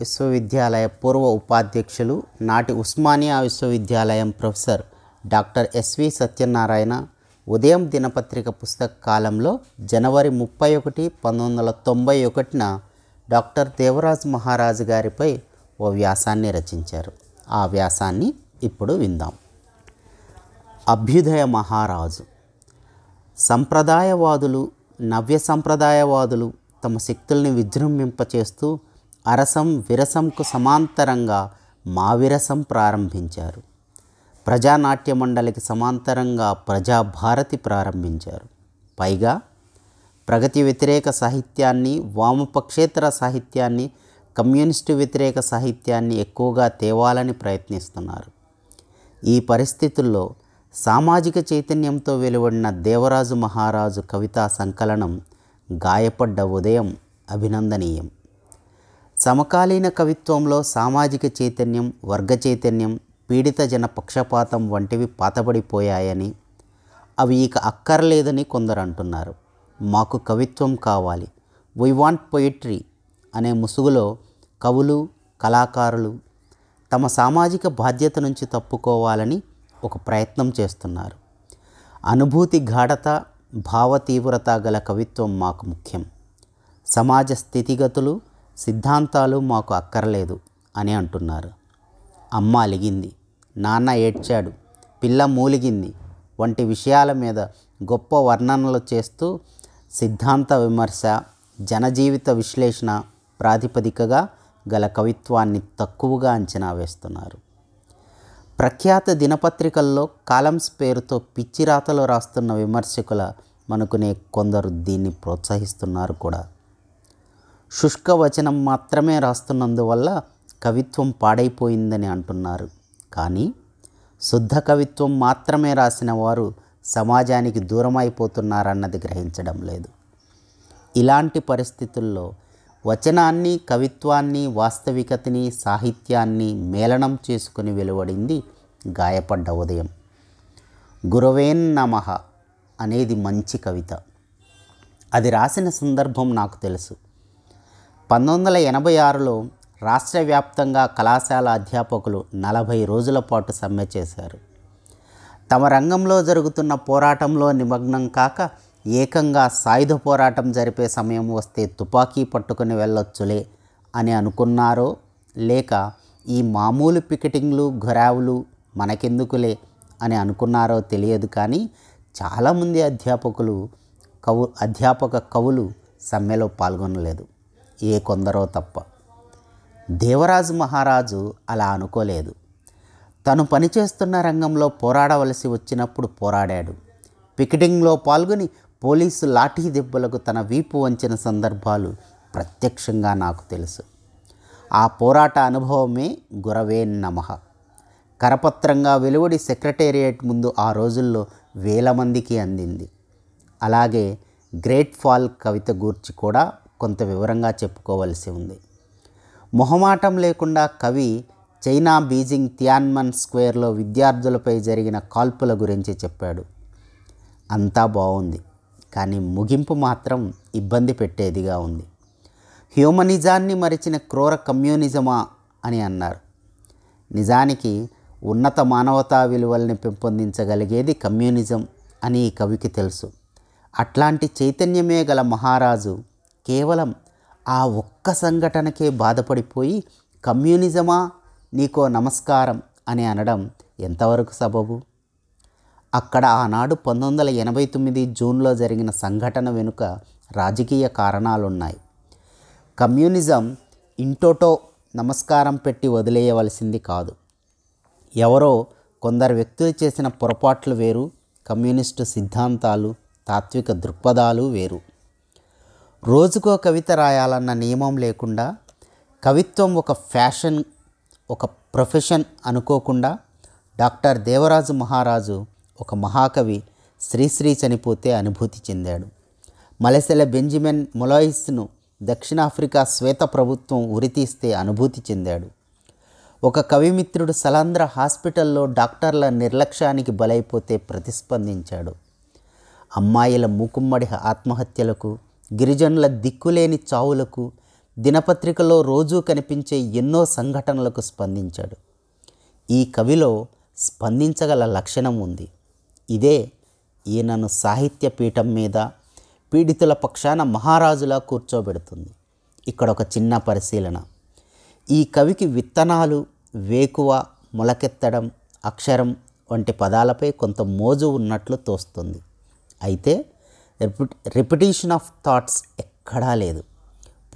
విశ్వవిద్యాలయ పూర్వ ఉపాధ్యక్షులు నాటి ఉస్మానియా విశ్వవిద్యాలయం ప్రొఫెసర్ డాక్టర్ ఎస్వి సత్యనారాయణ ఉదయం దినపత్రిక పుస్తక కాలంలో జనవరి ముప్పై ఒకటి పంతొమ్మిది వందల తొంభై ఒకటిన డాక్టర్ దేవరాజ్ మహారాజు గారిపై ఓ వ్యాసాన్ని రచించారు. ఆ వ్యాసాన్ని ఇప్పుడు విందాం. అభ్యుదయ మహారాజు. సంప్రదాయవాదులు నవ్య సంప్రదాయవాదులు తమ శక్తుల్ని విజృంభింపచేస్తూ అరసం విరసంకు సమాంతరంగా మావిరసం ప్రారంభించారు. ప్రజానాట్య మండలికి సమాంతరంగా ప్రజాభారతి ప్రారంభించారు. పైగా ప్రగతి వ్యతిరేక సాహిత్యాన్ని వామపక్షేతర సాహిత్యాన్ని కమ్యూనిస్టు వ్యతిరేక సాహిత్యాన్ని ఎక్కువగా తేవాలని ప్రయత్నిస్తున్నారు. ఈ పరిస్థితుల్లో సామాజిక చైతన్యంతో వెలువడిన దేవరాజు మహారాజు కవితా సంకలనం గాయపడ్డ ఉదయం అభినందనీయం. సమకాలీన కవిత్వంలో సామాజిక చైతన్యం వర్గ చైతన్యం పీడిత జన పక్షపాతం వంటివి పాతబడిపోయాయని అవి ఇక అక్కర్లేదని కొందరు అంటున్నారు. మాకు కవిత్వం కావాలి. వై వాంట్ పొయిట్రీ అనే ముసుగులో కవులు కళాకారులు తమ సామాజిక బాధ్యత నుంచి తప్పుకోవాలని ఒక ప్రయత్నం చేస్తున్నారు. అనుభూతి గాఢత భావ తీవ్రత గల కవిత్వం మాకు ముఖ్యం. సమాజ స్థితిగతులు సిద్ధాంతాలు మాకు అక్కర్లేదు అని అంటున్నారు. అమ్మ అలిగింది. నాన్న ఏడ్చాడు. పిల్ల మూలిగింది. వంటి విషయాల మీద గొప్ప వర్ణనలు చేస్తూ సిద్ధాంత విమర్శ జనజీవిత విశ్లేషణ ప్రాతిపదికగా గల కవిత్వాన్ని తక్కువగా అంచనా వేస్తున్నారు. ప్రఖ్యాత దినపత్రికల్లో కాలమ్స్ పేరుతో పిచ్చిరాతలు రాస్తున్న విమర్శకుల మనకునే కొందరు దీన్ని ప్రోత్సహిస్తున్నారు కూడా. శుష్క వచనం మాత్రమే రాస్తున్నందువల్ల కవిత్వం పాడైపోయిందని అంటున్నారు. కానీ శుద్ధ కవిత్వం మాత్రమే రాసిన వారు సమాజానికి దూరమైపోతున్నారన్నది గ్రహించడం లేదు. ఇలాంటి పరిస్థితుల్లో వచనాన్ని కవిత్వాన్ని వాస్తవికతని సాహిత్యాన్ని మేళనం చేసుకుని వెలువడింది గాయపడ్డ ఉదయం. గురవేన్ నమ అనేది మంచి కవిత. అది రాసిన సందర్భం నాకు తెలుసు. పంతొమ్మిది వందల ఎనభై ఆరులో రాష్ట్ర వ్యాప్తంగా కళాశాల అధ్యాపకులు నలభై రోజుల పాటు సమ్మె చేశారు. తమ రంగంలో జరుగుతున్న పోరాటంలో నిమగ్నం కాక ఏకంగా సాయుధ పోరాటం జరిపే సమయం వస్తే తుపాకీ పట్టుకుని వెళ్ళొచ్చులే అని అనుకున్నారో లేక ఈ మామూలు పికెటింగ్లు ఘొరావులు మనకెందుకులే అని అనుకున్నారో తెలియదు కానీ చాలామంది అధ్యాపకులు కవు అధ్యాపక కవులు సమ్మెలో పాల్గొనలేదు. ఏ కొందరో తప్ప. దేవరాజు మహారాజు అలా అనుకోలేదు. తను పనిచేస్తున్న రంగంలో పోరాడవలసి వచ్చినప్పుడు పోరాడాడు. పికెటింగ్లో పాల్గొని పోలీసు లాఠీ దెబ్బలకు తన వీపు వంచిన సందర్భాలు ప్రత్యక్షంగా నాకు తెలుసు. ఆ పోరాట అనుభవమే గురవే నమః. కరపత్రంగా వెలువడి సెక్రటేరియట్ ముందు ఆ రోజుల్లో వేల మందికి అందింది. అలాగే గ్రేట్ ఫాల్ కవిత గూర్చి కూడా కొంత వివరంగా చెప్పుకోవలసి ఉంది. మొహమాటం లేకుండా కవి చైనా బీజింగ్ తియాన్మన్ స్క్వేర్లో విద్యార్థులపై జరిగిన కాల్పుల గురించి చెప్పాడు. అంతా బాగుంది కానీ ముగింపు మాత్రం ఇబ్బంది పెట్టేదిగా ఉంది. హ్యూమనిజాన్ని మరిచిన క్రూర కమ్యూనిజమా అని అన్నారు. నిజానికి ఉన్నత మానవతా విలువల్ని పెంపొందించగలిగేది కమ్యూనిజం అని ఈ కవికి తెలుసు. అట్లాంటి చైతన్యమే గల మహారాజు కేవలం ఆ ఒక్క సంఘటనకే బాధపడిపోయి కమ్యూనిజమా? నీకో నమస్కారం అని అనడం ఎంతవరకు సబబు? అక్కడ ఆనాడు పంతొమ్మిది వందల ఎనభై తొమ్మిది జూన్లో జరిగిన సంఘటన వెనుక రాజకీయ కారణాలున్నాయి. కమ్యూనిజం ఇంటోటో నమస్కారం పెట్టి వదిలేయవలసింది కాదు. ఎవరో కొందరు వ్యక్తులు చేసిన పొరపాట్లు వేరు కమ్యూనిస్టు సిద్ధాంతాలు తాత్విక దృక్పథాలు వేరు. రోజుకో కవిత రాయాలన్న నియమం లేకుండా కవిత్వం ఒక ఫ్యాషన్ ఒక ప్రొఫెషన్ అనుకోకుండా డాక్టర్ దేవరాజు మహారాజు ఒక మహాకవి శ్రీశ్రీ చనిపోతే అనుభూతి చెందాడు. మలసెల బెంజమిన్ మొలాయిస్ను దక్షిణాఫ్రికా శ్వేత ప్రభుత్వం ఉరితీస్తే అనుభూతి చెందాడు. ఒక కవిమిత్రుడు సలాంధ్ర హాస్పిటల్లో డాక్టర్ల నిర్లక్ష్యానికి బలైపోతే ప్రతిస్పందించాడు. అమ్మాయిల మూకుమ్మడి ఆత్మహత్యలకు గిరిజనుల దిక్కులేని చావులకు దినపత్రికలో రోజూ కనిపించే ఎన్నో సంఘటనలకు స్పందించాడు. ఈ కవిలో స్పందించగల లక్షణం ఉంది. ఇదే ఈయనను సాహిత్య పీఠం మీద పీడితుల పక్షాన మహారాజులా కూర్చోబెడుతుంది. ఇక్కడ ఒక చిన్న పరిశీలన. ఈ కవికి విత్తనాలు వేకువ మొలకెత్తడం అక్షరం వంటి పదాలపై కొంత మోజు ఉన్నట్లు తోస్తుంది. అయితే రిపిటేషన్ ఆఫ్ థాట్స్ ఎక్కడా లేదు.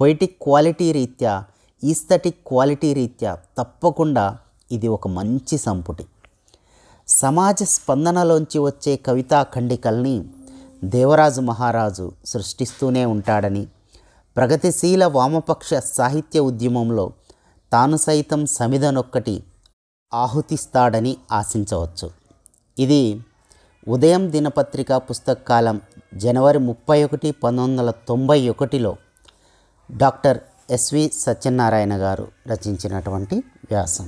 పొయిటిక్ క్వాలిటీ రీత్యా ఈస్థటిక్ క్వాలిటీ రీత్యా తప్పకుండా ఇది ఒక మంచి సంపుటి. సమాజ స్పందనలోంచి వచ్చే కవితా ఖండికల్ని దేవరాజు మహారాజు సృష్టిస్తూనే ఉంటాడని ప్రగతిశీల వామపక్ష సాహిత్య ఉద్యమంలో తాను సైతం సమిధనొక్కటి ఆహుతిస్తాడని ఆశించవచ్చు. ఇది ఉదయం దినపత్రిక పుస్తకాలం జనవరి ముప్పై ఒకటి పంతొమ్మిది వందల తొంభై ఒకటిలో డాక్టర్ ఎస్వి సత్యనారాయణ గారు రచించినటువంటి వ్యాసం.